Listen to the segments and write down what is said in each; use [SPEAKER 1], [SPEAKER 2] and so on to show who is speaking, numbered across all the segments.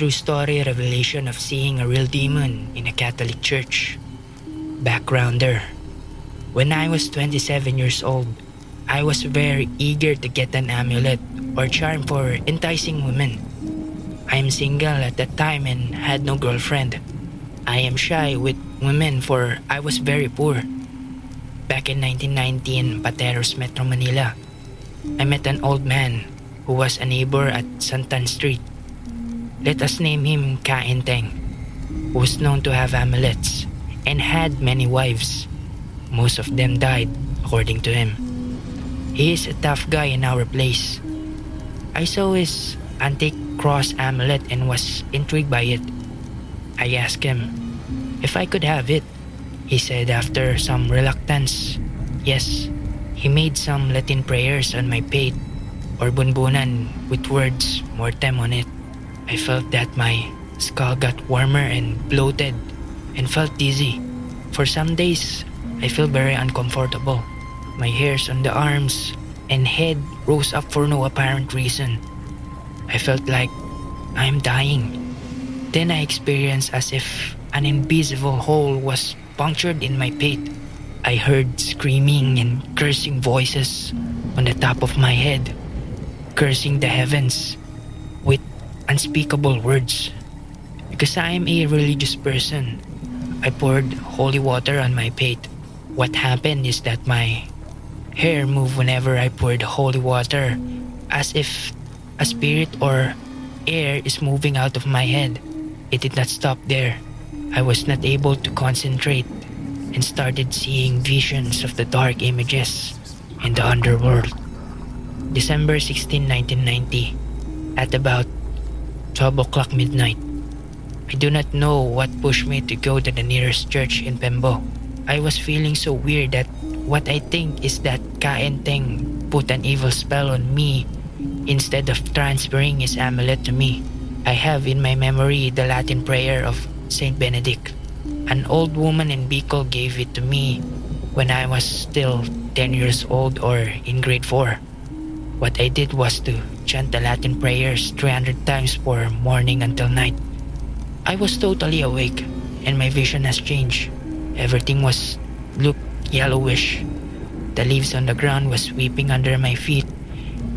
[SPEAKER 1] True story revelation of seeing a real demon in a Catholic church. Backgrounder. When I was 27 years old, I was very eager to get an amulet or charm for enticing women. I am single at that time and had no girlfriend. I am shy with women for I was very poor. Back in 1990 in Pateros, Metro Manila, I met an old man who was a neighbor at Santan Street. Let us name him Kainteng, who was known to have amulets and had many wives. Most of them died, according to him. He is a tough guy in our place. I saw his antique cross amulet and was intrigued by it. I asked him if I could have it. He said after some reluctance, yes. He made some Latin prayers on my pate or bunbunan with words mortem on it. I felt that my skull got warmer and bloated and felt dizzy. For some days, I feel very uncomfortable. My hairs on the arms and head rose up for no apparent reason. I felt like I'm dying. Then I experienced as if an invisible hole was punctured in my pate. I heard screaming and cursing voices on the top of my head, cursing the heavens unspeakable words. Because I am a religious person, I poured holy water on my pate. What happened is that my hair moved whenever I poured holy water, as if a spirit or air is moving out of my head. It did not stop there. I was not able to concentrate and started seeing visions of the dark images in the underworld. December 16, 1990, at about 12 o'clock midnight. I do not know what pushed me to go to the nearest church in Pembo. I was feeling so weird that what I think is that Kaenteng put an evil spell on me instead of transferring his amulet to me. I have in my memory the Latin prayer of Saint Benedict. An old woman in Bicol gave it to me when I was still 10 years old or in grade 4. What I did was to chant the Latin prayers 300 times for morning until night. I was totally awake and my vision has changed. Everything was looked yellowish. The leaves on the ground was sweeping under my feet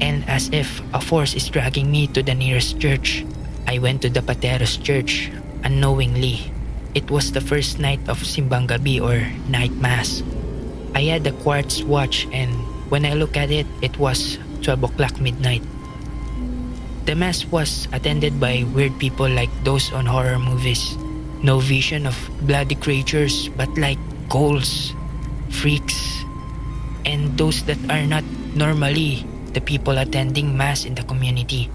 [SPEAKER 1] and as if a force is dragging me to the nearest church. I went to the Pateros church unknowingly. It was the first night of Simbang Gabi or night mass. I had a quartz watch and when I look at it, it was 12 o'clock midnight. The mass was attended by weird people like those on horror movies. No vision of bloody creatures, but like ghouls, freaks, and those that are not normally the people attending mass in the community.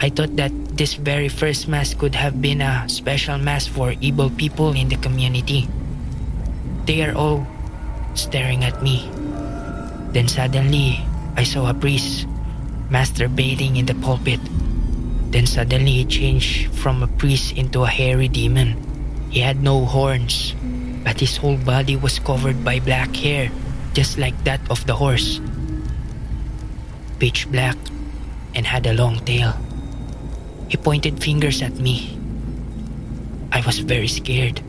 [SPEAKER 1] I thought that this very first mass could have been a special mass for evil people in the community. They are all staring at me. Then suddenly, I saw a priest masturbating in the pulpit. Then suddenly he changed from a priest into a hairy demon. He had no horns, but his whole body was covered by black hair, just like that of the horse. Pitch black and had a long tail. He pointed fingers at me. I was very scared.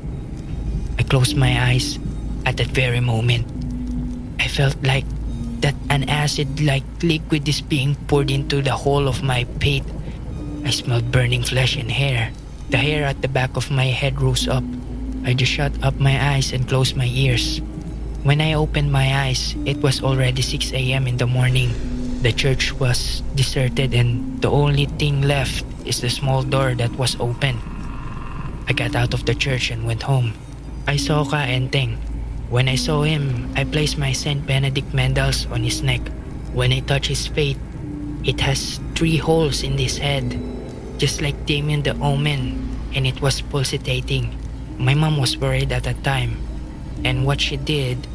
[SPEAKER 1] I closed my eyes at that very moment. I felt like an acid like liquid is being poured into the hole of my pate. I smelled burning flesh and hair. The hair at the back of my head rose up. I just shut up my eyes and closed my ears. When I opened my eyes, it was already 6 a.m. in the morning. The church was deserted and the only thing left is the small door that was open. I got out of the church and went home. I saw Ka Enteng. When I saw him, I placed my St. Benedict medals on his neck. When I touched his face, it has three holes in his head, just like Damien the Omen, and it was pulsating. My mom was worried at the time, and what she did,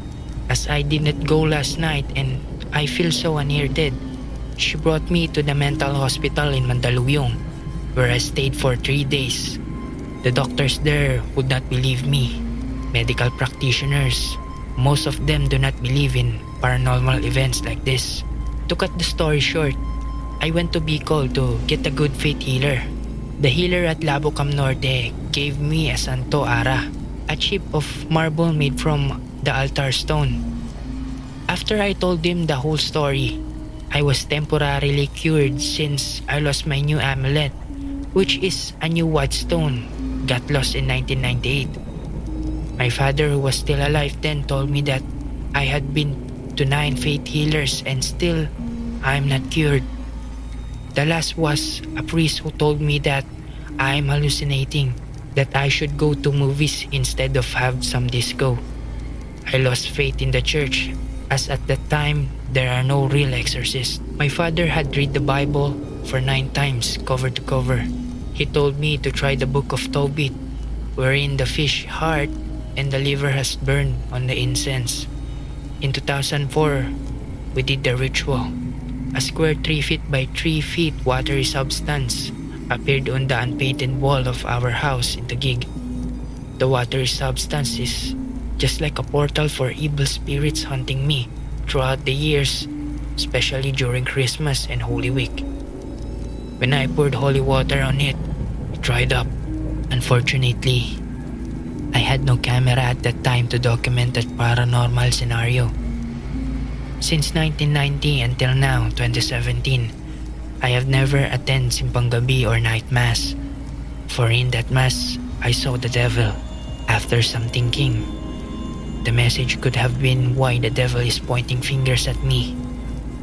[SPEAKER 1] as I did not go last night and I feel so near dead, she brought me to the mental hospital in Mandaluyong, where I stayed for three days. The doctors there would not believe me. Medical practitioners, most of them do not believe in paranormal events like this. To cut the story short, I went to Bicol to get a good faith healer. The healer at Labocam Norte gave me a Santo Ara, a chip of marble made from the altar stone. After I told him the whole story, I was temporarily cured since I lost my new amulet, which is a new white stone, got lost in 1998. My father, who was still alive then, told me that I had been to nine faith healers and still I'm not cured. The last was a priest who told me that I'm hallucinating, that I should go to movies instead of have some disco. I lost faith in the church as at that time there are no real exorcists. My father had read the Bible for nine times, cover to cover. He told me to try the book of Tobit, wherein the fish heart and the liver has burned on the incense. In 2004, we did the ritual. A square 3 feet by 3 feet watery substance appeared on the unpainted wall of our house in the gig. The watery substance is just like a portal for evil spirits hunting me throughout the years, especially during Christmas and Holy Week. When I poured holy water on it, it dried up. Unfortunately, I had no camera at that time to document that paranormal scenario. Since 1990 until now, 2017, I have never attended Simpang Gabi or night mass. For in that mass, I saw the devil. After some thinking, the message could have been why the devil is pointing fingers at me.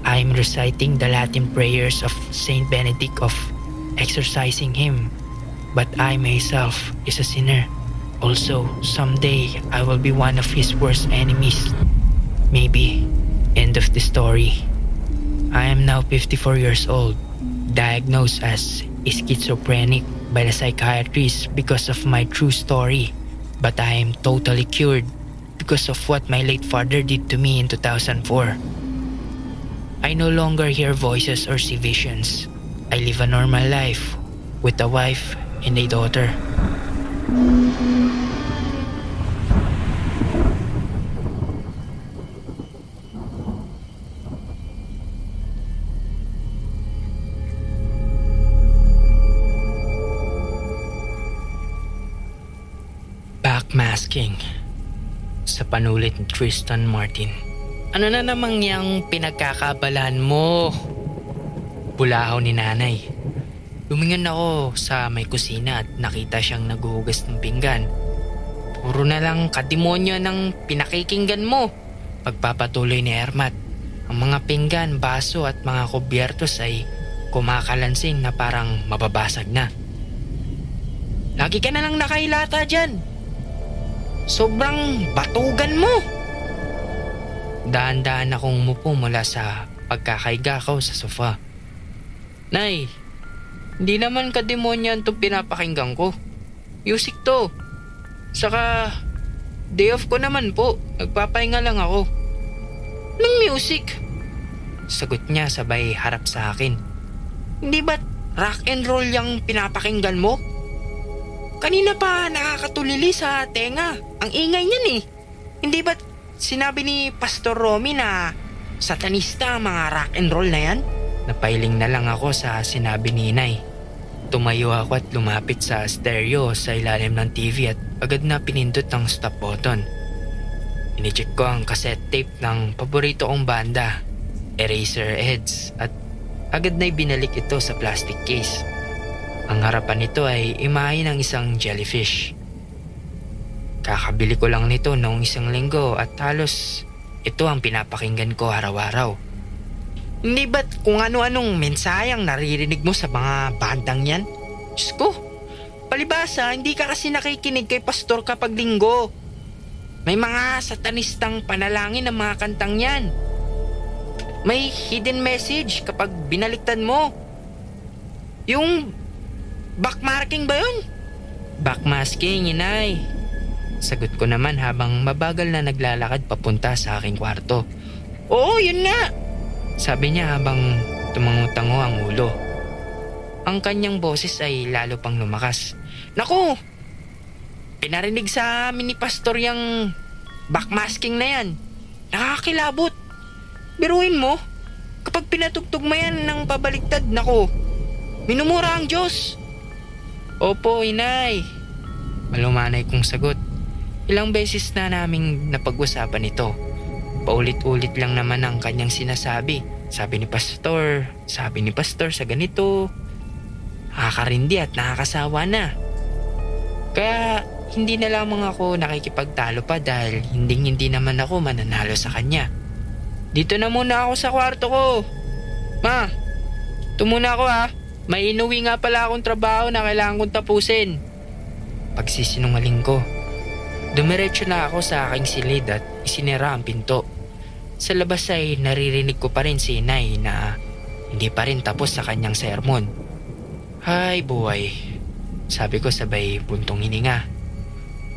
[SPEAKER 1] I am reciting the Latin prayers of Saint Benedict of exorcising him, but I myself is a sinner. Also, someday I will be one of his worst enemies. Maybe. End of the story. I am now 54 years old, diagnosed as schizophrenic by the psychiatrist because of my true story. But I am totally cured because of what my late father did to me in 2004. I no longer hear voices or see visions. I live a normal life with a wife and a daughter. Backmasking sa panulit ni Tristan Martin. Ano na namang yang pinagkakabalan mo? Bulahaw ni nanay. Lumingon ako sa may kusina at nakita siyang naghuhugas ng pinggan. Puro na lang kademonyo ng pinakikinggan mo. Pagpapatuloy ni Ermat. Ang mga pinggan, baso at mga kubyertos ay kumakalansing na parang mababasag na. Lagi ka na lang nakahilata dyan. Sobrang batugan mo. Daan-daan akong umupo mula sa pagkakaiga ko sa sofa. Nay, hindi naman kademonyan itong pinapakinggan ko. Music to. Saka, day off ko naman po. Nagpapahinga lang ako. Ng music? Sagot niya sabay harap sa akin. Hindi ba't rock and roll yung pinapakinggan mo? Kanina pa nakakatulili sa tenga. Ang ingay niyan eh. Hindi ba't sinabi ni Pastor Romy na satanista ang mga rock and roll na yan? Napailing na lang ako sa sinabi ni Inay. Tumayo ako at lumapit sa stereo sa ilalim ng TV at agad na pinindot ang stop button. Inicheck ko ang cassette tape ng paborito kong banda, Eraserheads, at agad na ibinalik ito sa plastic case. Ang harapan nito ay imahe ng isang jellyfish. Kakabili ko lang nito noong isang linggo at halos ito ang pinapakinggan ko araw-araw. Hindi ba't kung ano-anong mensaheng naririnig mo sa mga bandang yan? Diyos ko, palibasa hindi ka kasi nakikinig kay pastor kapag linggo. May mga satanistang panalangin ng mga kantang yan. May hidden message kapag binaliktad mo. Yung backmarking ba yun? Backmasking, inay. Sagot ko naman habang mabagal na naglalakad papunta sa aking kwarto. Oo, yun nga. Sabi niya habang tumangutango ang ulo. Ang kanyang boses ay lalo pang lumakas. Naku! Pinarinig sa amin ni Pastor yung backmasking na yan. Nakakilabot. Biruin mo, kapag pinatugtog mo yan ng pabaliktad, naku, minumura ang Diyos. Opo, inay. Malumanay kong sagot. Ilang beses na naming napag-usapan ito. Paulit-ulit lang naman ang kanyang sinasabi. Sabi ni Pastor, sabi ni Pastor sa ganito. Nakakarindi at nakakasawa na. Kaya hindi na lamang ako nakikipagtalo pa dahil hindi hindi naman ako mananalo sa kanya. Dito na muna ako sa kwarto ko. Ma, ito muna ako ha. May inuwi nga pala akong trabaho na kailangan kong tapusin. Pagsisinungaling ko. Dumiretso na ako sa aking silid at isinira ang pinto. Sa labas ay naririnig ko pa rin si inay na hindi pa rin tapos sa kanyang sermon. Hay buhay, sabi ko sabay buntong hininga.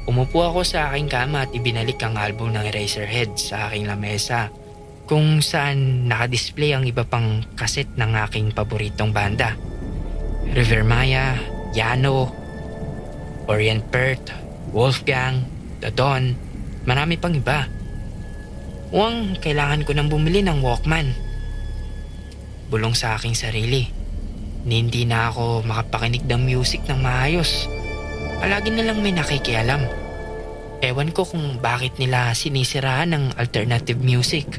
[SPEAKER 1] Umupo ako sa aking kama at ibinalik ang album ng Eraserhead sa aking lamesa kung saan nakadisplay ang iba pang kaset ng aking paboritong banda. River Maya, Yano, Orient Perth, Wolfgang, The Dawn, marami pang iba. Mukhang kailangan ko nang bumili ng Walkman. Bulong sa aking sarili. Hindi na ako makapakinig ng music ng maayos. Palagi na lang may nakikialam. Ewan ko kung bakit nila sinisiraan ng alternative music,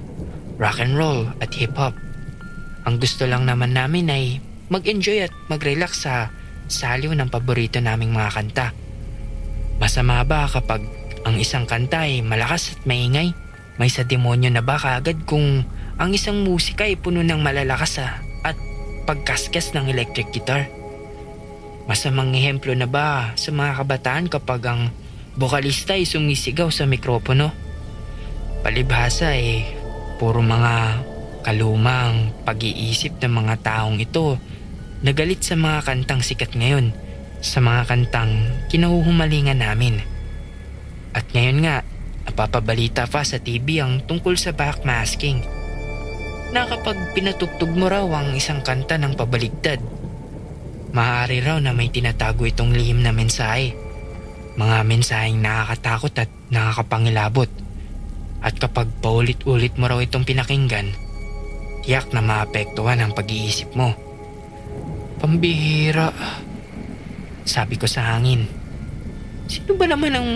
[SPEAKER 1] rock and roll at hip hop. Ang gusto lang naman namin ay mag-enjoy at mag-relax sa saliw ng paborito naming mga kanta. Masama ba kapag ang isang kanta ay malakas at maingay? May sa demonyo na ba kaagad kung ang isang musika ay puno ng malalakas ah, at pagkaskas ng electric guitar? Masamang ehemplo na ba sa mga kabataan kapag ang bokalista ay sumisigaw sa mikropono? Palibhasa eh, puro mga kalumang pag-iisip ng mga taong ito na galit sa mga kantang sikat ngayon, sa mga kantang kinahuhumalingan namin. At ngayon nga, napapabalita pa sa TV ang tungkol sa backmasking. Na kapag pinatugtog mo raw ang isang kanta ng pabaligtad, maaari raw na may tinatago itong lihim na mensahe. Mga mensaheng nakakatakot at nakakapangilabot. At kapag paulit-ulit mo raw itong pinakinggan, tiyak na maapektuhan ang pag-iisip mo. Pambihira. Sabi ko sa hangin. Sino ba naman ang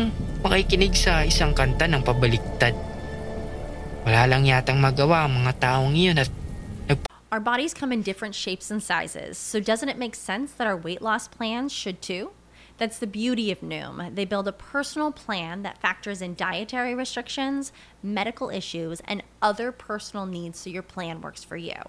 [SPEAKER 1] sa isang kanta ng pabaliktad? Wala lang yatang magawa ang mga taong iyon at
[SPEAKER 2] Our bodies come in different shapes and sizes, so doesn't it make sense that our weight loss plans should too? That's the beauty of Noom. They build a personal plan that factors in dietary restrictions, medical issues, and other personal needs so your plan works for you.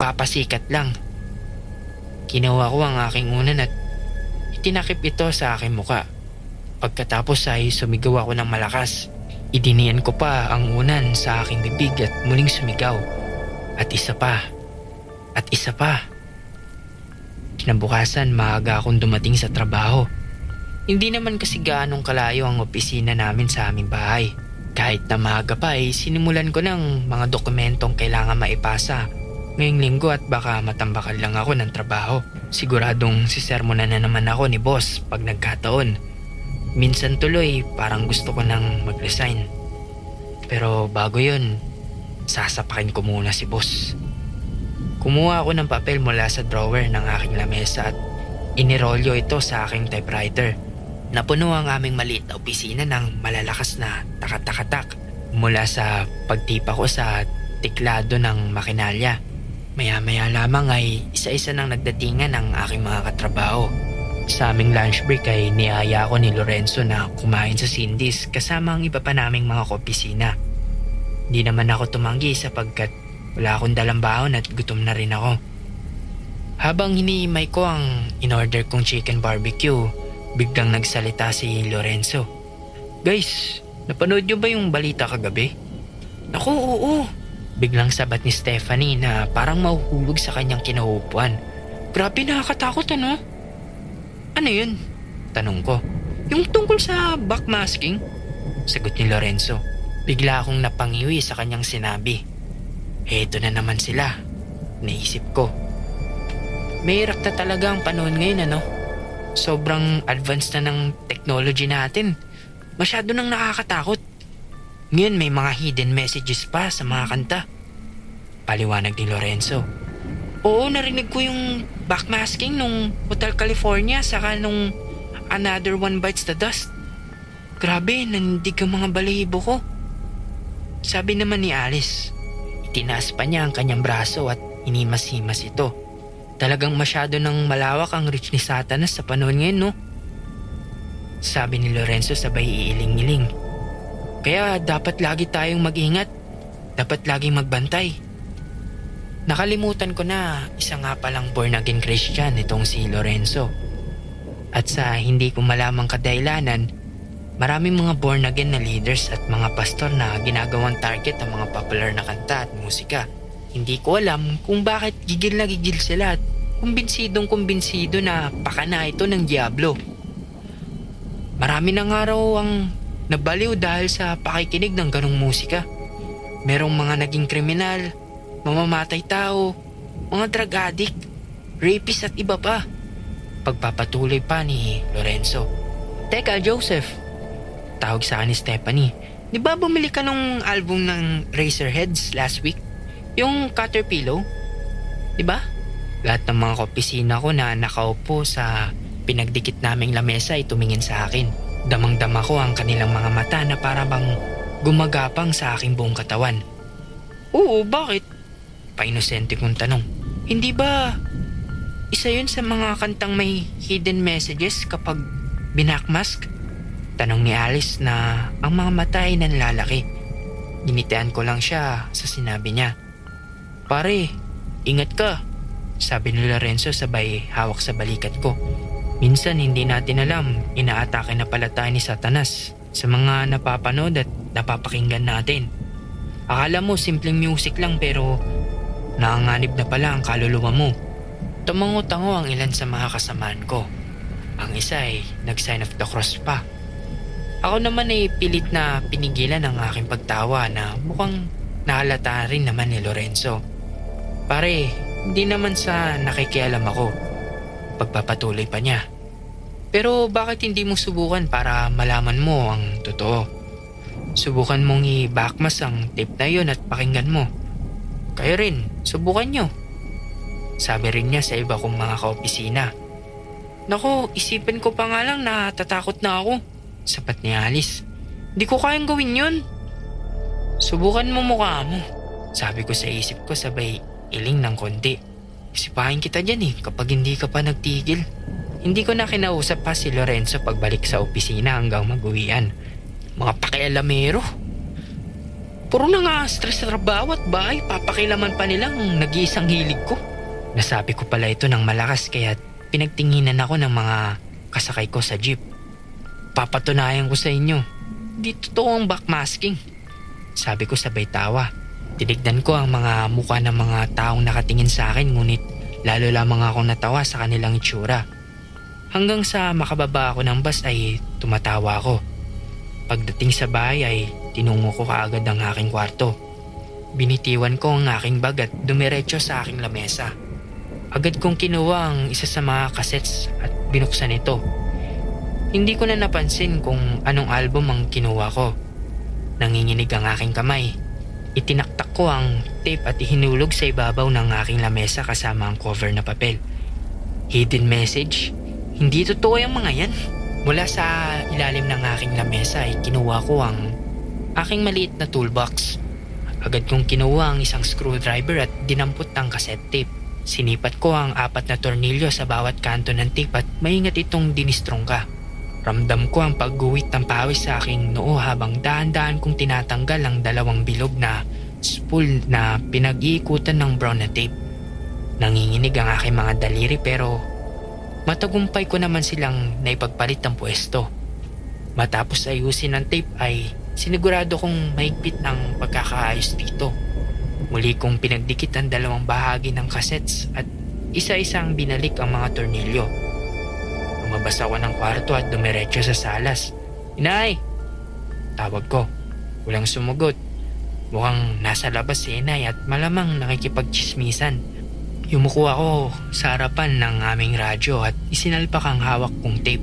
[SPEAKER 1] Papasikat lang. Kinuha ko ang aking unan at itinakip ito sa aking muka. Pagkatapos ay sumigaw ako ng malakas. Idinian ko pa ang unan sa aking bibig at muling sumigaw. At isa pa. At isa pa. Kinabukasan maaga akong dumating sa trabaho. Hindi naman kasi gaanong kalayo ang opisina namin sa aming bahay. Kahit na maaga pa ay sinimulan ko ng mga dokumentong kailangan maipasa ngayong linggo at baka matambakan lang ako ng trabaho. Siguradong sisermonan na naman ako ni boss pag nagkataon. Minsan tuloy parang gusto ko nang mag-resign. Pero bago yon, sasapakin ko muna si boss. Kumuha ako ng papel mula sa drawer ng aking lamesa at inirolyo ito sa aking typewriter. Napuno ang aming maliit na opisina ng malalakas na takatakatak mula sa pagtipa ko sa tiklado ng makinalya. Maya-maya lamang ay isa-isa nang nagdatingan ang aking mga katrabaho. Sa aming lunch break ay niyaya ako ni Lorenzo na kumain sa Cindy's kasama ang iba pa naming mga kopisina. Hindi naman ako tumanggi sapagkat wala akong dalang baon at gutom na rin ako. Habang hiniimay ko ang in-order kong chicken barbecue, biglang nagsalita si Lorenzo. Guys, napanood niyo ba yung balita kagabi? Naku, oo. Biglang sabat ni Stephanie na parang mahuhulog sa kanyang kinaupuan. Grabe nakakatakot ano? Ano yun? Tanong ko. Yung tungkol sa backmasking? Sagot ni Lorenzo. Bigla akong napangiwi sa kanyang sinabi. Heto na naman sila. Naisip ko. May hirap na talaga ang panahon ngayon ano? Sobrang advanced na ng technology natin. Masyado nang nakakatakot. Ngayon may mga hidden messages pa sa mga kanta. Paliwanag ni Lorenzo. Oo, narinig ko yung backmasking nung Hotel California saka nung Another One Bites the Dust. Grabe, nandig ang mga balahibo ko. Sabi naman ni Alice, itinaas pa niya ang kanyang braso at inimas-himas ito. Talagang masyado nang malawak ang reach ni Satanas sa panahon ngayon, no? Sabi ni Lorenzo sabay iiling-iling. Kaya dapat lagi tayong mag-ingat. Dapat laging magbantay. Nakalimutan ko na isa nga palang born again Christian itong si Lorenzo. At sa hindi ko malamang kadahilanan, maraming mga born again na leaders at mga pastor na ginagawang target ng mga popular na kanta at musika. Hindi ko alam kung bakit gigil na gigil sila at kumbinsidong kumbinsido na pakana ito ng Diablo. Marami na nga raw ang nabaliw dahil sa pakikinig ng ganong musika. Merong mga naging kriminal, mamamatay tao, mga drug addict, rapist at iba pa. Pagpapatuloy pa ni Lorenzo. Teka, Joseph. Tawag sa ni Stephanie. di ba bumili ka nung album ng Razorheads last week? Yung Caterpillar? Di ba? Lahat ng mga kaopisina ko na nakaupo sa pinagdikit naming lamesa ay tumingin sa akin. Damang-dama ko ang kanilang mga mata na para bang gumagapang sa aking buong katawan. Oo, bakit? Painosente kong tanong. Hindi ba isa yun sa mga kantang may hidden messages kapag binakmask? Tanong ni Alice na ang mga mata ay nanlalaki. Ginitian ko lang siya sa sinabi niya. Pare, ingat ka. Sabi ni Lorenzo sabay hawak sa balikat ko. Minsan hindi natin alam, inaatake na pala tayo ni Satanas sa mga napapanood at napapakinggan natin. Akala mo simpleng music lang pero nanganganib na pala ang kaluluwa mo. Tumango-tango ang ilan sa mga kasamaan ko. Ang isa ay nag-sign of the cross pa. Ako naman ay pilit na pinigilan ang aking pagtawa na mukhang nahalata rin naman ni Lorenzo. Pare, hindi naman sa nakikialam ako. Pagpapatuloy pa niya. Pero bakit hindi mo subukan para malaman mo ang totoo? Subukan mong i-backmas ang tape na yon at pakinggan mo. Kayo rin, subukan nyo. Sabi rin niya sa iba kong mga kaopisina. Nako, isipin ko pa nga lang na tatakot na ako. Sapat ni Alice. Hindi ko kayang gawin yun. Subukan mo mukha mo. Sabi ko sa isip ko sabay iling ng konti. Sipahin kita dyan eh kapag hindi ka pa nagtigil. Hindi ko na kinausap pa si Lorenzo pagbalik sa opisina hanggang mag-uwian. Mga pakialamero. Puro na nga stress sa trabaho at bahay, papakilaman pa nilang nag-iisang hilig ko. Nasabi ko pala ito ng malakas kaya pinagtinginan ako ng mga kasakay ko sa jeep. Papatunayan ko sa inyo, di totoo ang backmasking. Sabi ko sabay tawa. Tinignan ko ang mga mukha ng mga taong nakatingin sa akin ngunit lalo lamang akong natawa sa kanilang itsura. Hanggang sa makababa ako ng bus ay tumatawa ako. Pagdating sa bahay ay tinungo ko kaagad ang aking kwarto. Binitiwan ko ang aking bag at dumiretso sa aking lamesa. Agad kong kinuha ang isa sa mga cassettes at binuksan ito. Hindi ko na napansin kung anong album ang kinuha ko. Nanginginig ang aking kamay. Itinaktak ko ang tape at ihinulog sa ibabaw ng aking lamesa kasama ang cover na papel. Hidden message? Hindi totoo yung mga yan. Mula sa ilalim ng aking lamesa ay kinuha ko ang aking maliit na toolbox. Agad kong kinuha ang isang screwdriver at dinampot ang cassette tape. Sinipat ko ang apat na tornilyo sa bawat kanto ng tape at maingat itong dinistrongka. Ramdam ko ang pagguwit ng pawis sa aking noo habang daan-daan kong tinatanggal ang dalawang bilog na spool na pinag-iikutan ng brown na tape. Nanginginig ang aking mga daliri pero matagumpay ko naman silang naipagpalit ng pwesto. Matapos ayusin ang tape ay sinigurado kong mahigpit ang pagkakaayos dito. Muli kong pinagdikit ang dalawang bahagi ng cassettes at isa-isang binalik ang mga tornilyo. Lumabas ako ng kwarto at dumiretso sa salas. Inay! Tawag ko. Walang sumugot. Mukhang nasa labas si inay at malamang nakikipagchismisan. Yumuko ako sa harapan ng aming radyo at isinalpak ang hawak kong tape.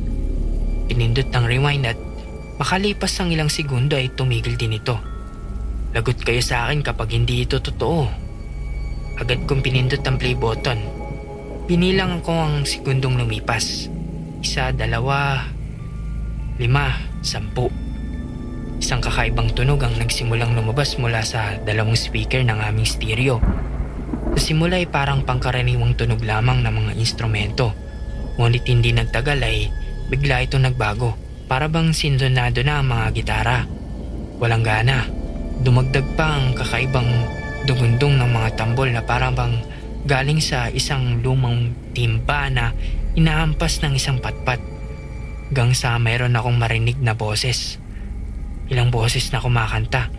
[SPEAKER 1] Pinindot ng rewind at makalipas ang ilang segundo ay tumigil din ito. Lagot kayo sa akin kapag hindi ito totoo. Agad kong pinindot ang play button. Pinilang ko ang segundong lumipas. Isa, dalawa, lima, sampu. Isang kakaibang tunog ang nagsimulang lumabas mula sa dalawang speaker ng aming stereo. Sa simula ay parang pangkaraniwang tunog lamang ng mga instrumento. Ngunit hindi nagtagal ay bigla ito nagbago. Para bang sindonado na ang mga gitara. Walang gana. Dumagdag pa ang kakaibang dugundong ng mga tambol na parang bang galing sa isang lumang timba na inaampas ng isang patpat. Gang sa mayroon akong marinig na boses. Ilang boses na kumakanta.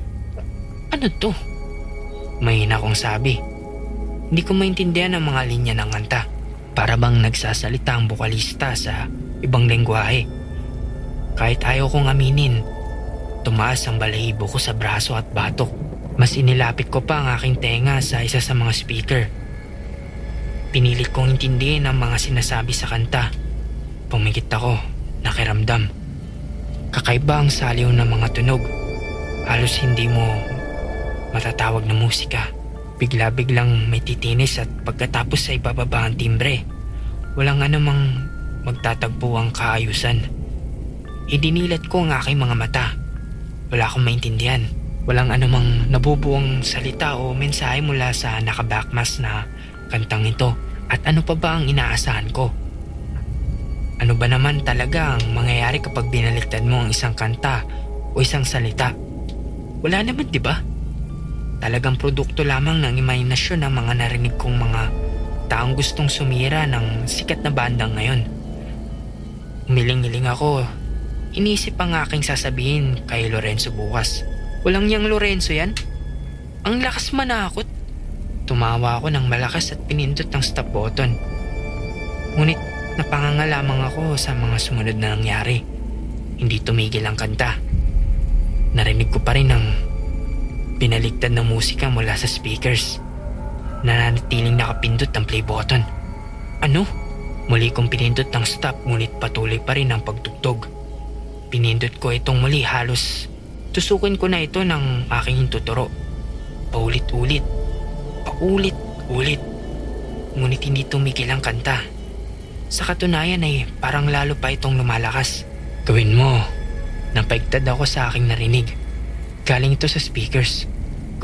[SPEAKER 1] Ano to? Mahina kong sabi. Hindi ko maintindihan ang mga linya ng kanta. Para bang nagsasalita ang bukalista sa ibang lengguwahe. Kahit ayaw kong aminin, tumaas ang balahibo ko sa braso at batok. Mas inilapit ko pa ang aking tenga sa isa sa mga speaker. Pinilit kong intindihin ang mga sinasabi sa kanta. Pumikit ako, nakiramdam. Kakaiba ang saliw ng mga tunog. Halos hindi mo matatawag na musika. Bigla-biglang may titinis at pagkatapos ay bababa ang timbre. Walang anumang magtatagpo ang kaayusan. Idinilat ko ang aking mga mata. Wala akong maintindihan. Walang anumang nabubuong salita o mensahe mula sa nakabackmas na kantang ito. At ano pa ba ang inaasahan ko? Ano ba naman talaga ang mangyayari kapag binaliktad mo ang isang kanta o isang salita? Wala naman, di ba? Talagang produkto lamang ng imahinasyon ng mga narinig kong mga taong gustong sumira ng sikat na bandang ngayon. Umiling-iling ako. Inisip ang aking sasabihin kay Lorenzo bukas. Walang yang Lorenzo yan? Ang lakas manakot. Tumawa ako ng malakas at pinindot ng stop button. Ngunit napanganga lamang ako sa mga sumunod na nangyari. Hindi tumigil ang kanta. Narinig ko pa rin ang Binaligtad ng musika mula sa speakers. Nananatiling nakapindot ang play button. Ano? Muli kong pinindot ng stop ngunit patuloy pa rin ang pagtugtog. Pinindot ko itong muli halos tusukin ko na ito ng aking tuturo. Paulit-ulit. Paulit-ulit. Ngunit hindi tumigil ang kanta. Sa katunayan ay parang lalo pa itong lumalakas. Gawin mo. Napaigtad ako sa aking narinig. Galing ito sa speakers.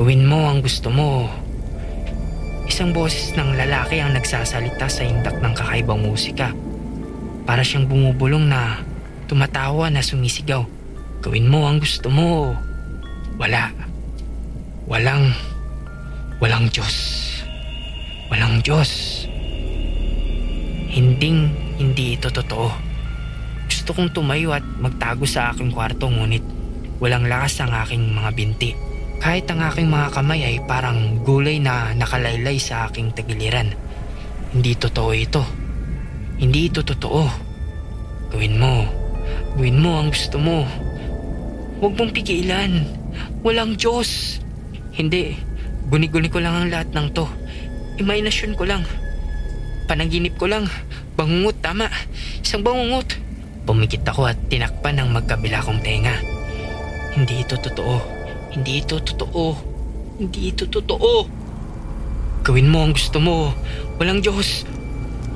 [SPEAKER 1] Gawin mo ang gusto mo. Isang boses ng lalaki ang nagsasalita sa indak ng kakaibang musika. Para siyang bumubulong na tumatawa na sumisigaw. Gawin mo ang gusto mo. Wala. Walang, walang Diyos. Walang Diyos. Hinding hindi ito totoo. Gusto kong tumayo at magtago sa aking kwarto ngunit Walang lakas ang aking mga binti. Kahit ang aking mga kamay ay parang gulay na nakalaylay sa aking tagiliran. Hindi totoo ito. Hindi ito totoo. Gawin mo. Gawin mo ang gusto mo. Huwag mong pigilan. Walang Diyos. Hindi. Guni-guni ko lang ang lahat ng to. Imahinasyon ko lang. Panaginip ko lang. Bangungot, tama. Isang bangungot. Pumikit ako at tinakpan ang magkabila kong tenga. Hindi ito totoo. Hindi ito totoo. Hindi ito totoo. Gawin mo ang gusto mo. Walang Diyos.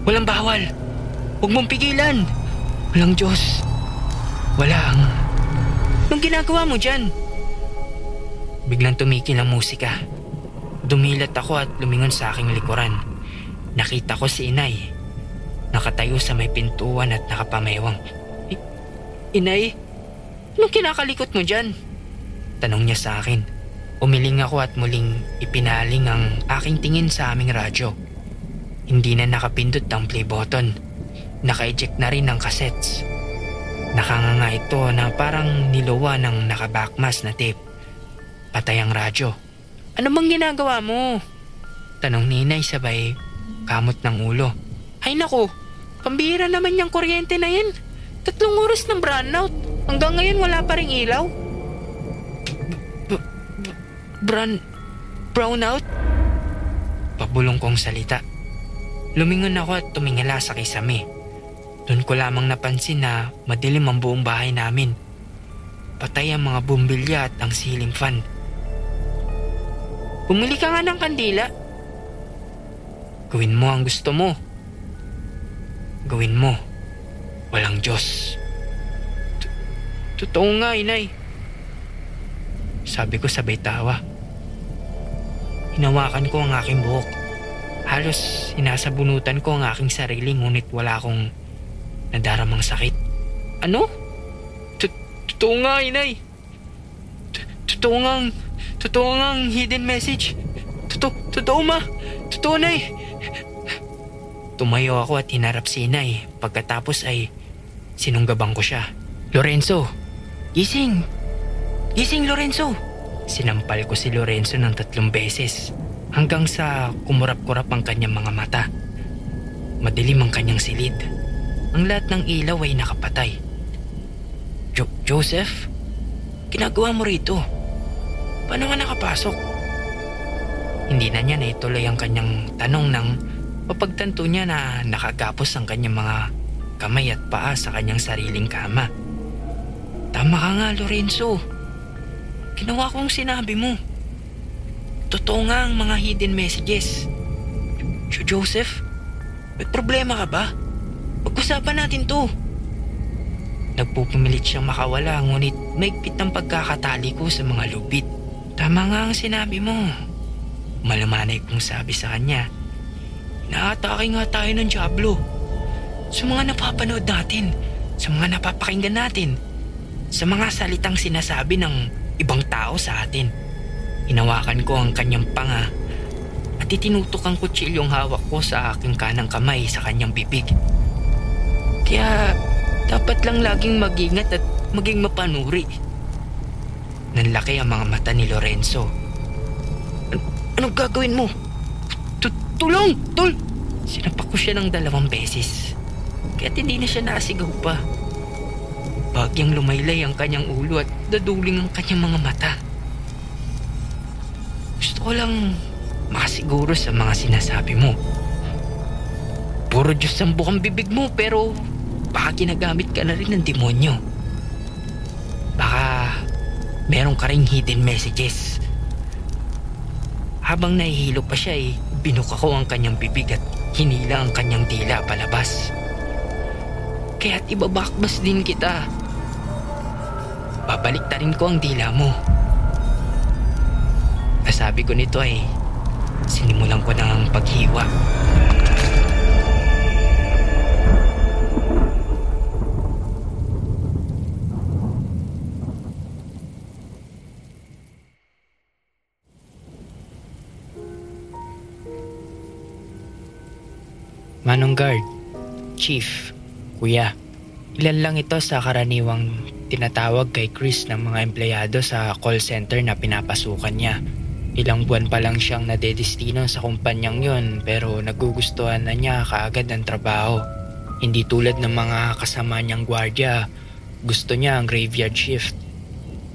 [SPEAKER 1] Walang bawal. Huwag mong pigilan. Walang Diyos. Walang. Anong ginagawa mo dyan? Biglang tumikil ang musika. Dumilat ako at lumingon sa aking likuran. Nakita ko si inay. Nakatayo sa may pintuan at nakapamewang. Inay? Anong kinakalikot mo dyan? Tanong niya sa akin. Umiling ako at muling ipinaling ang aking tingin sa aming radyo. Hindi na nakapindot ang play button. Naka-eject na rin ang cassettes. Nakanganga ito na parang niluwa ng nakabackmas na tape. Patay ang radyo. Ano bang ginagawa mo? Tanong ni Inay sabay kamot ng ulo. Ay nako, pambira naman yung kuryente na yan. Tatlong oras ng brownout. Hanggang ngayon wala pa ring ilaw? Brown... Brown out? Pabulong kong salita. Lumingon ako at tumingala sa kisame. Doon ko lamang napansin na madilim ang buong bahay namin. Patay ang mga bumbilya at ang ceiling fan. Bumili ka nga ng kandila. Gawin mo ang gusto mo. Gawin mo. Walang Diyos. Totoo nga, inay. Sabi ko sabay tawa. Hinawakan ko ang aking buhok. Halos inasabunutan ko ang aking sarili ngunit wala akong nadaramang sakit. Ano? Totoo nga, inay. Totoo nga, totoo nga ang hidden message. Totoo, totoo ma. Totoo, nay. Tumayo ako at hinarap si inay. Pagkatapos ay sinunggabang ko siya. Lorenzo, Gising! Gising, Lorenzo! Sinampal ko si Lorenzo ng tatlong beses hanggang sa kumurap-kurap ang kanyang mga mata. Madilim ang kanyang silid. Ang lahat ng ilaw ay nakapatay. Jo- Joseph? Ginagawa mo rito? Paano ka nakapasok? Hindi na niya naituloy ang kanyang tanong nang mapagtanto niya na nakagapos ang kanyang mga kamay at paa sa kanyang sariling kama. Tama ka nga, Lorenzo. Ginawa ko ang sinabi mo. Totoo nga ang mga hidden messages. Jo Joseph, may problema ka ba? Pag-usapan natin to. Nagpupumilit siyang makawala ngunit maigpit ang pagkakatali ko sa mga lubid. Tama nga ang sinabi mo. Malamanay kong sabi sa kanya. Inaatake nga tayo ng Diablo. Sa mga napapanood natin, sa mga napapakinggan natin, sa mga salitang sinasabi ng ibang tao sa atin. Hinawakan ko ang kanyang panga at itinutok ang kutsilyong hawak ko sa aking kanang kamay sa kanyang bibig. Kaya dapat lang laging magingat at maging mapanuri. Nanlaki ang mga mata ni Lorenzo. An- anong gagawin mo? Tu- tulong! Tul! Sinapak ko siya ng dalawang beses. Kaya hindi na siya nasigaw pa. Bagyang lumaylay ang kanyang ulo at daduling ang kanyang mga mata. Gusto ko lang makasiguro sa mga sinasabi mo. Puro Diyos ang bukang bibig mo pero baka ginagamit ka na rin ng demonyo. Meron ka ring hidden messages. Habang nahihilo pa siya eh, binuka ko ang kanyang bibig at hinila ang kanyang dila palabas. Kaya't ibabakbas din kita. Babaliktarin ko ang dila mo. Kasabi ko nito ay sinimulan ko ng paghiwa. Manong Guard, Chief, Kuya, ilan lang ito sa karaniwang tinatawag kay Chris ng mga empleyado sa call center na pinapasukan niya. Ilang buwan pa lang siyang nadedestino sa kumpanyang yon pero nagugustuhan na niya kaagad ang trabaho. Hindi tulad ng mga kasama niyang gwardya, gusto niya ang graveyard shift.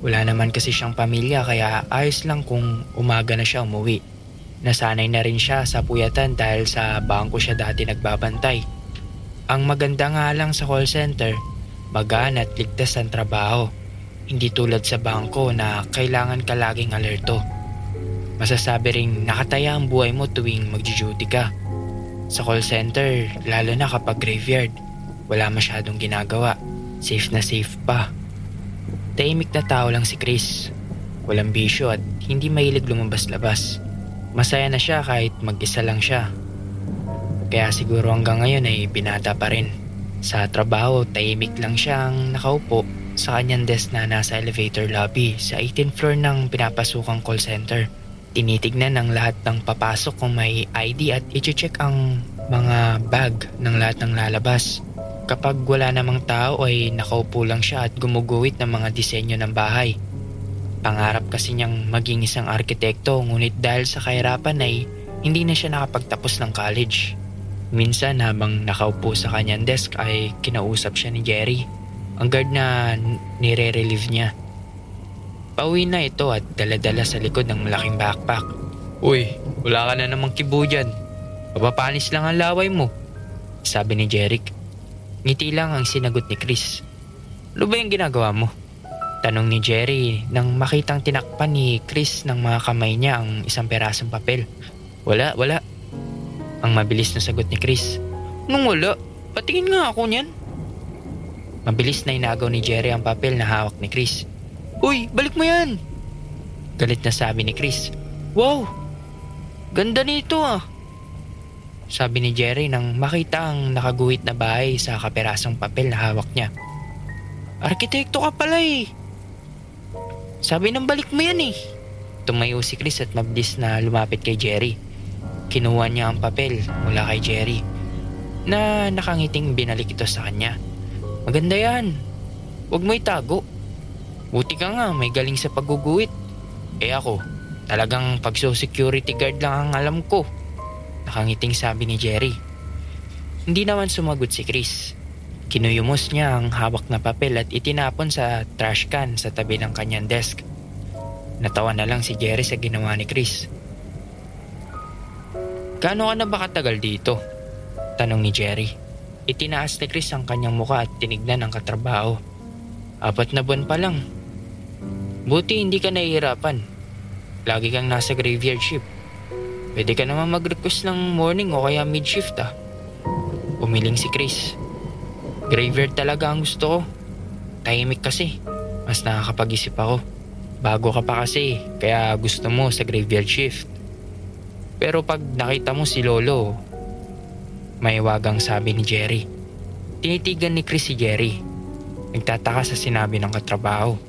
[SPEAKER 1] Wala naman kasi siyang pamilya kaya ayos lang kung umaga na siya umuwi. Nasanay na rin siya sa puyatan dahil sa bangko siya dati nagbabantay. Ang maganda nga lang sa call center, magaan at ligtas ang trabaho. Hindi tulad sa bangko na kailangan ka laging alerto. Masasabi ring nakataya ang buhay mo tuwing magjuduty ka. Sa call center, lalo na kapag graveyard, wala masyadong ginagawa. Safe na safe pa. Tahimik na tao lang si Chris. Walang bisyo at hindi mahilig lumabas-labas. Masaya na siya kahit mag-isa lang siya. Kaya siguro hanggang ngayon ay binata pa rin. Sa trabaho, tahimik lang siyang nakaupo sa kanyang desk na nasa elevator lobby sa 18th floor ng pinapasukang call center. Tinitignan ng lahat ng papasok kung may ID at i-check ang mga bag ng lahat ng lalabas. Kapag wala namang tao ay nakaupo lang siya at gumuguhit ng mga disenyo ng bahay. Pangarap kasi niyang maging isang arkitekto ngunit dahil sa kahirapan ay hindi na siya nakapagtapos ng college. Minsan habang nakaupo sa kanyang desk ay kinausap siya ni Jerry, ang guard na nire-relieve niya. Pauwi na ito at daladala sa likod ng malaking backpack. Uy, wala ka na namang kibo dyan. Papapanis lang ang laway mo, sabi ni Jeric. Ngiti lang ang sinagot ni Chris. Ano ba yung ginagawa mo? Tanong ni Jerry nang makitang tinakpan ni Chris ng mga kamay niya ang isang perasong papel. Wala, wala. Ang mabilis na sagot ni Chris. Nung wala, patingin nga ako niyan. Mabilis na inagaw ni Jerry ang papel na hawak ni Chris. Uy, balik mo yan! Galit na sabi ni Chris. Wow! Ganda nito ah! Sabi ni Jerry nang makita ang nakaguhit na bahay sa kaperasong papel na hawak niya. Arkitekto ka pala eh! Sabi ng balik mo yan eh! Tumayo si Chris at mabilis na lumapit kay Jerry. Kinuha niya ang papel mula kay Jerry na nakangiting binalik ito sa kanya. Maganda yan. Huwag mo itago. Buti ka nga may galing sa pagguguhit. Eh ako, talagang pagso-security guard lang ang alam ko. Nakangiting sabi ni Jerry. Hindi naman sumagot si Chris. Kinuyumos niya ang hawak na papel at itinapon sa trash can sa tabi ng kanyang desk. Natawa na lang si Jerry sa ginawa ni Chris. Gaano ka na ba katagal dito? Tanong ni Jerry. Itinaas ni Chris ang kanyang muka at tinignan ang katrabaho. Apat na buwan pa lang. Buti hindi ka nahihirapan. Lagi kang nasa graveyard shift. Pwede ka naman mag-request ng morning o kaya mid-shift ah. Umiling si Chris. Graveyard talaga ang gusto ko. Tahimik kasi. Mas nakakapag-isip ako. Bago ka pa kasi, kaya gusto mo sa graveyard shift. Pero pag nakita mo si Lolo, may wagang sabi ni Jerry. Tinitigan ni Chris si Jerry. Nagtataka sa sinabi ng katrabaho.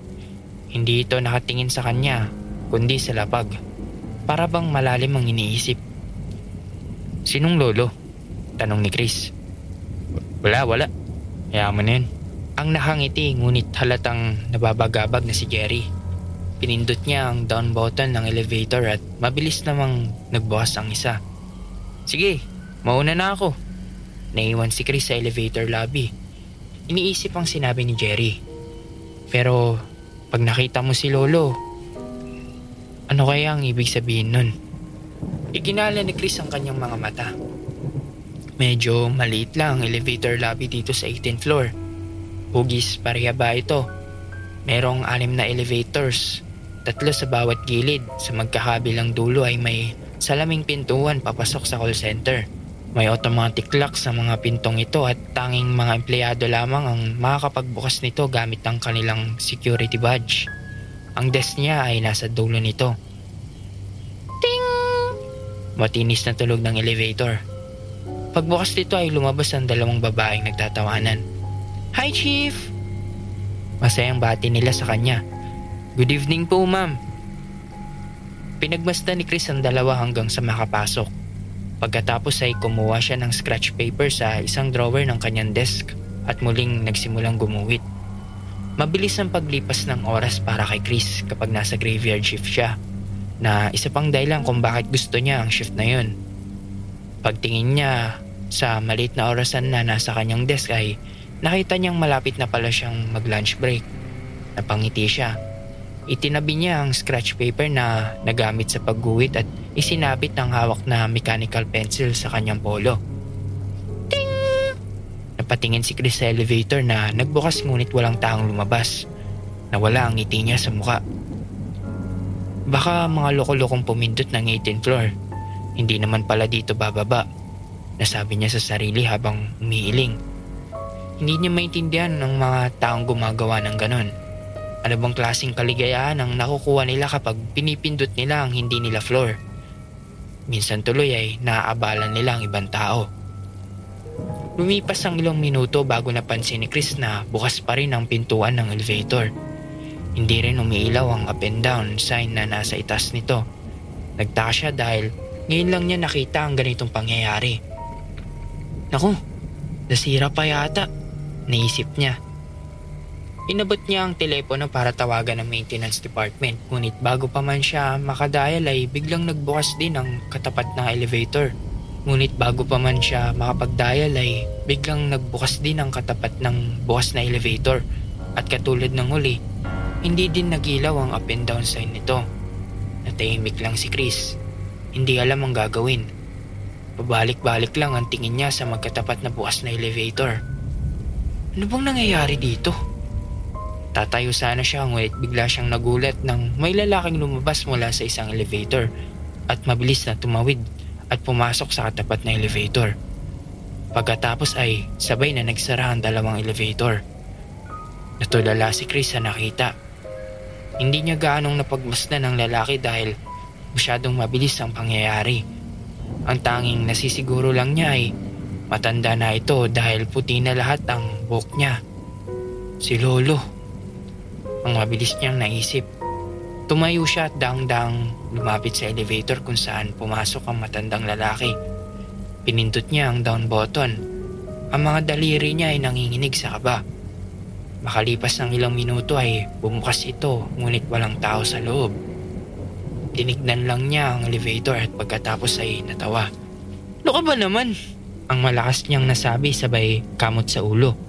[SPEAKER 1] Hindi ito nakatingin sa kanya, kundi sa lapag. Para bang malalim ang iniisip. Sinong lolo? Tanong ni Chris. Wala, wala. Yun. Ang nakangiti ngunit halatang nababagabag na si Jerry. Pinindot niya ang down button ng elevator at mabilis namang nagbukas ang isa. Sige, mauna na ako. Naiwan si Chris sa elevator lobby. Iniisip ang sinabi ni Jerry. Pero pag nakita mo si Lolo, ano kaya ang ibig sabihin nun? Iginala ni Chris ang kanyang mga mata. Medyo maliit lang ang elevator lobby dito sa 18th floor. Hugis pareha ba ito? Merong anim na elevators. Tatlo sa bawat gilid. Sa magkakabilang dulo ay may salaming pintuan papasok sa call center. May automatic lock sa mga pintong ito at tanging mga empleyado lamang ang makakapagbukas nito gamit ang kanilang security badge. Ang desk niya ay nasa dulo nito. Ting! Matinis na tulog ng elevator. Pagbukas nito ay lumabas ang dalawang babaeng nagtatawanan. Hi, Chief! Masayang bati nila sa kanya. Good evening po, ma'am. Pinagmasdan ni Chris ang dalawa hanggang sa makapasok. Pagkatapos ay kumuha siya ng scratch paper sa isang drawer ng kanyang desk at muling nagsimulang gumuhit. Mabilis ang paglipas ng oras para kay Chris kapag nasa graveyard shift siya na isa pang dahilan kung bakit gusto niya ang shift na yun. Pagtingin niya sa maliit na orasan na nasa kanyang desk ay nakita niyang malapit na pala siyang mag-lunch break. Napangiti siya. Itinabi niya ang scratch paper na nagamit sa pagguhit at isinabit ng hawak na mechanical pencil sa kanyang polo. Ting! Napatingin si Chris sa elevator na nagbukas ngunit walang taong lumabas. Nawala ang ngiti niya sa muka. Baka mga loko-lokong pumindot ng 18th floor. Hindi naman pala dito bababa. Nasabi niya sa sarili habang umiiling. Hindi niya maintindihan ng mga taong gumagawa ng ganon. Ano bang klaseng kaligayahan ang nakukuha nila kapag pinipindot nila ang hindi nila floor? Minsan tuloy ay naaabalan nila ang ibang tao. Lumipas ang ilang minuto bago napansin ni Chris na bukas pa rin ang pintuan ng elevator. Hindi rin umiilaw ang up and down sign na nasa itas nito. Nagtaka siya dahil ngayon lang niya nakita ang ganitong pangyayari. Naku, nasira pa yata, naisip niya. Inabot niya ang telepono para tawagan ang maintenance department ngunit bago pa man siya makadial ay biglang nagbukas din ang katapat na elevator. Ngunit bago pa man siya makapag-dial ay biglang nagbukas din ang katapat ng bukas na elevator at katulad ng huli, hindi din nagilaw ang up and down sign nito. Natahimik lang si Chris. Hindi alam ang gagawin. Pabalik-balik lang ang tingin niya sa magkatapat na bukas na elevator. Ano bang nangyayari dito? Tatayo sana siya ngunit bigla siyang nagulat nang may lalaking lumabas mula sa isang elevator at mabilis na tumawid at pumasok sa katapat na elevator. Pagkatapos ay sabay na nagsara ang dalawang elevator. Natulala si Chris sa nakita. Hindi niya gaanong napagmasdan ng lalaki dahil masyadong mabilis ang pangyayari. Ang tanging nasisiguro lang niya ay matanda na ito dahil puti na lahat ang buhok niya. Si Lolo. Ang mabilis niyang naisip. Tumayo siya at daang-daang lumapit sa elevator kung saan pumasok ang matandang lalaki. Pinindot niya ang down button. Ang mga daliri niya ay nanginginig sa kaba. Makalipas ng ilang minuto ay bumukas ito ngunit walang tao sa loob. Tinignan lang niya ang elevator at pagkatapos ay natawa. Ano ka ba naman? Ang malakas niyang nasabi sabay kamot sa ulo.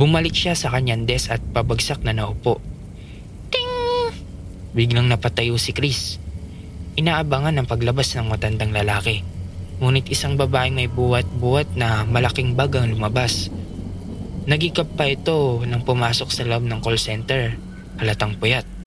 [SPEAKER 1] Bumalik siya sa kanyang desk at pabagsak na naupo. Ting! Biglang napatayo si Chris. Inaabangan ang paglabas ng matandang lalaki. Ngunit isang babaeng may buwat-buwat na malaking bag ang lumabas. Nagikap pa ito nang pumasok sa loob ng call center. Halatang puyat.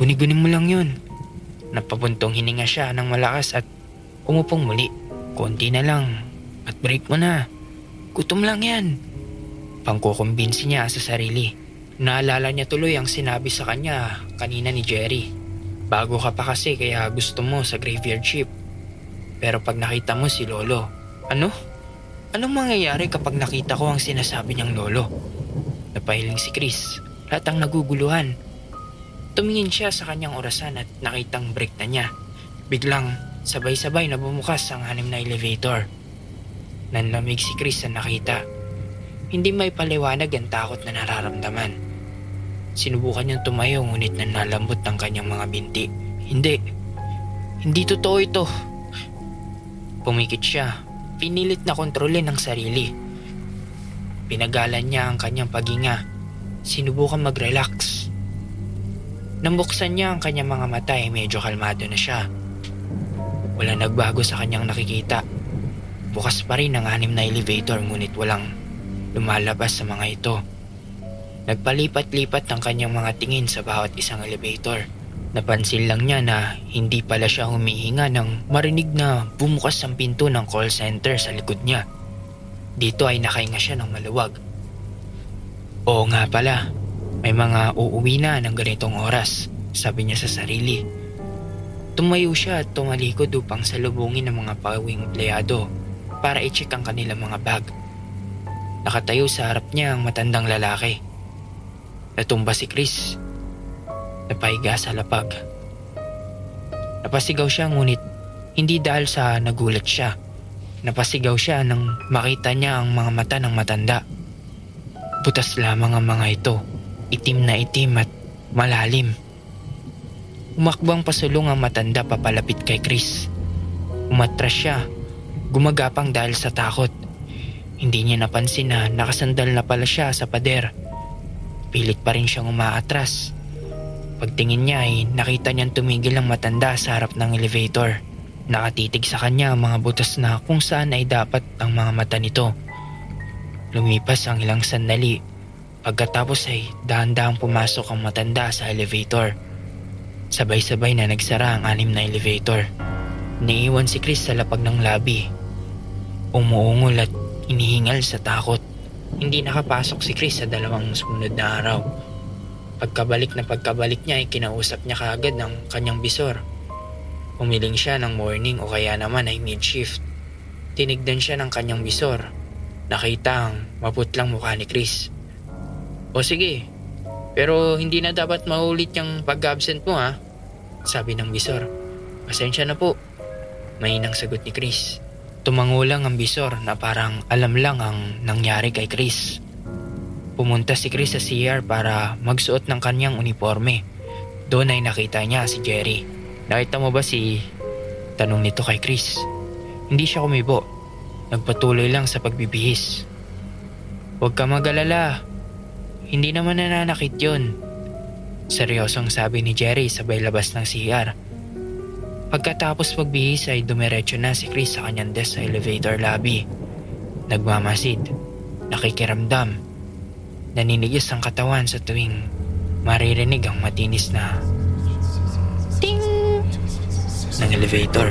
[SPEAKER 1] Guni-gunin mo lang yun. Napabuntong hininga siya ng malakas at umupong muli. Konti na lang. At break mo na. Gutom lang yan. Pangkukumbinsi niya sa sarili. Naalala niya tuloy ang sinabi sa kanya kanina ni Jerry. Bago ka pa kasi kaya gusto mo sa graveyard ship. Pero pag nakita mo si Lolo, ano? Anong mangyayari kapag nakita ko ang sinasabi niyang Lolo? Napahiling si Chris. Lahat ang naguguluhan. Tumingin siya sa kanyang orasan at nakitang break na niya. Biglang sabay-sabay na bumukas ang hanim na elevator. Nanlamig si Chris sa nakita. Hindi may paliwanag ang takot na nararamdaman. Sinubukan niyang tumayo ngunit nanalambot ang kanyang mga binti. Hindi. Hindi totoo ito. Pumikit siya. Pinilit na kontrolin ang sarili. Pinagalan niya ang kanyang paghinga. Sinubukan mag-relax. Nang buksan niya ang kanyang mga mata ay medyo kalmado na siya. Wala nagbago sa kanyang nakikita. Bukas pa rin ang anim na elevator ngunit walang lumalabas sa mga ito. Nagpalipat-lipat ang kanyang mga tingin sa bawat isang elevator. Napansin lang niya na hindi pala siya humihinga nang marinig na bumukas ang pinto ng call center sa likod niya. Dito ay nakahinga siya ng maluwag. Oo nga pala, may mga uuwi na ng ganitong oras, sabi niya sa sarili. Tumayo siya at tumalikod upang salubungin ng mga pawing empleyado para i-check ang kanilang mga bag. Nakatayo sa harap niya ang matandang lalaki. Natumba si Chris. Napahiga sa lapag. Napasigaw siya ngunit hindi dahil sa nagulat siya. Napasigaw siya nang makita niya ang mga mata ng matanda. Butas lamang ang mga ito. Itim na itim at malalim. Umakbang pasulong ang matanda papalapit kay Chris. Umatras siya. Gumagapang dahil sa takot. Hindi niya napansin na nakasandal na pala siya sa pader. Pilit pa rin siyang umaatras. Pagtingin niya ay nakita niyang tumigil ang matanda sa harap ng elevator. Nakatitig sa kanya ang mga butas na kung saan ay dapat ang mga mata nito. Lumipas ang ilang sandali. Pagkatapos ay dahan-dahang pumasok ang matanda sa elevator. Sabay-sabay na nagsara ang anim na elevator. Naiwan si Chris sa lapag ng labi. Umuungol at inihingal sa takot. Hindi nakapasok si Chris sa dalawang sumunod na araw. Pagkabalik na pagkabalik niya ay kinausap niya kaagad ng kanyang bisor. Umiling siya ng morning o kaya naman ay mid-shift. Tinigdan siya ng kanyang bisor. Nakita ang maputlang mukha ni Chris. O sige, pero hindi na dapat maulit yung pag-absent mo ha, sabi ng bisor. Pasensya na po, mainang sagot ni Chris. Tumango lang ang bisor na parang alam lang ang nangyari kay Chris. Pumunta si Chris sa CR para magsuot ng kanyang uniforme. Doon ay nakita niya si Jerry. Nakita mo ba si... Tanong nito kay Chris. Hindi siya kumibo. Nagpatuloy lang sa pagbibihis. Huwag ka magalala. Hindi naman nananakit yun. Seryosong sabi ni Jerry sabay labas ng CR. Pagkatapos magbihis ay dumiretso na si Chris sa kanyang desk sa elevator lobby. Nagmamasid, nakikiramdam, naninigis ang katawan sa tuwing maririnig ang matinis na ting ng elevator.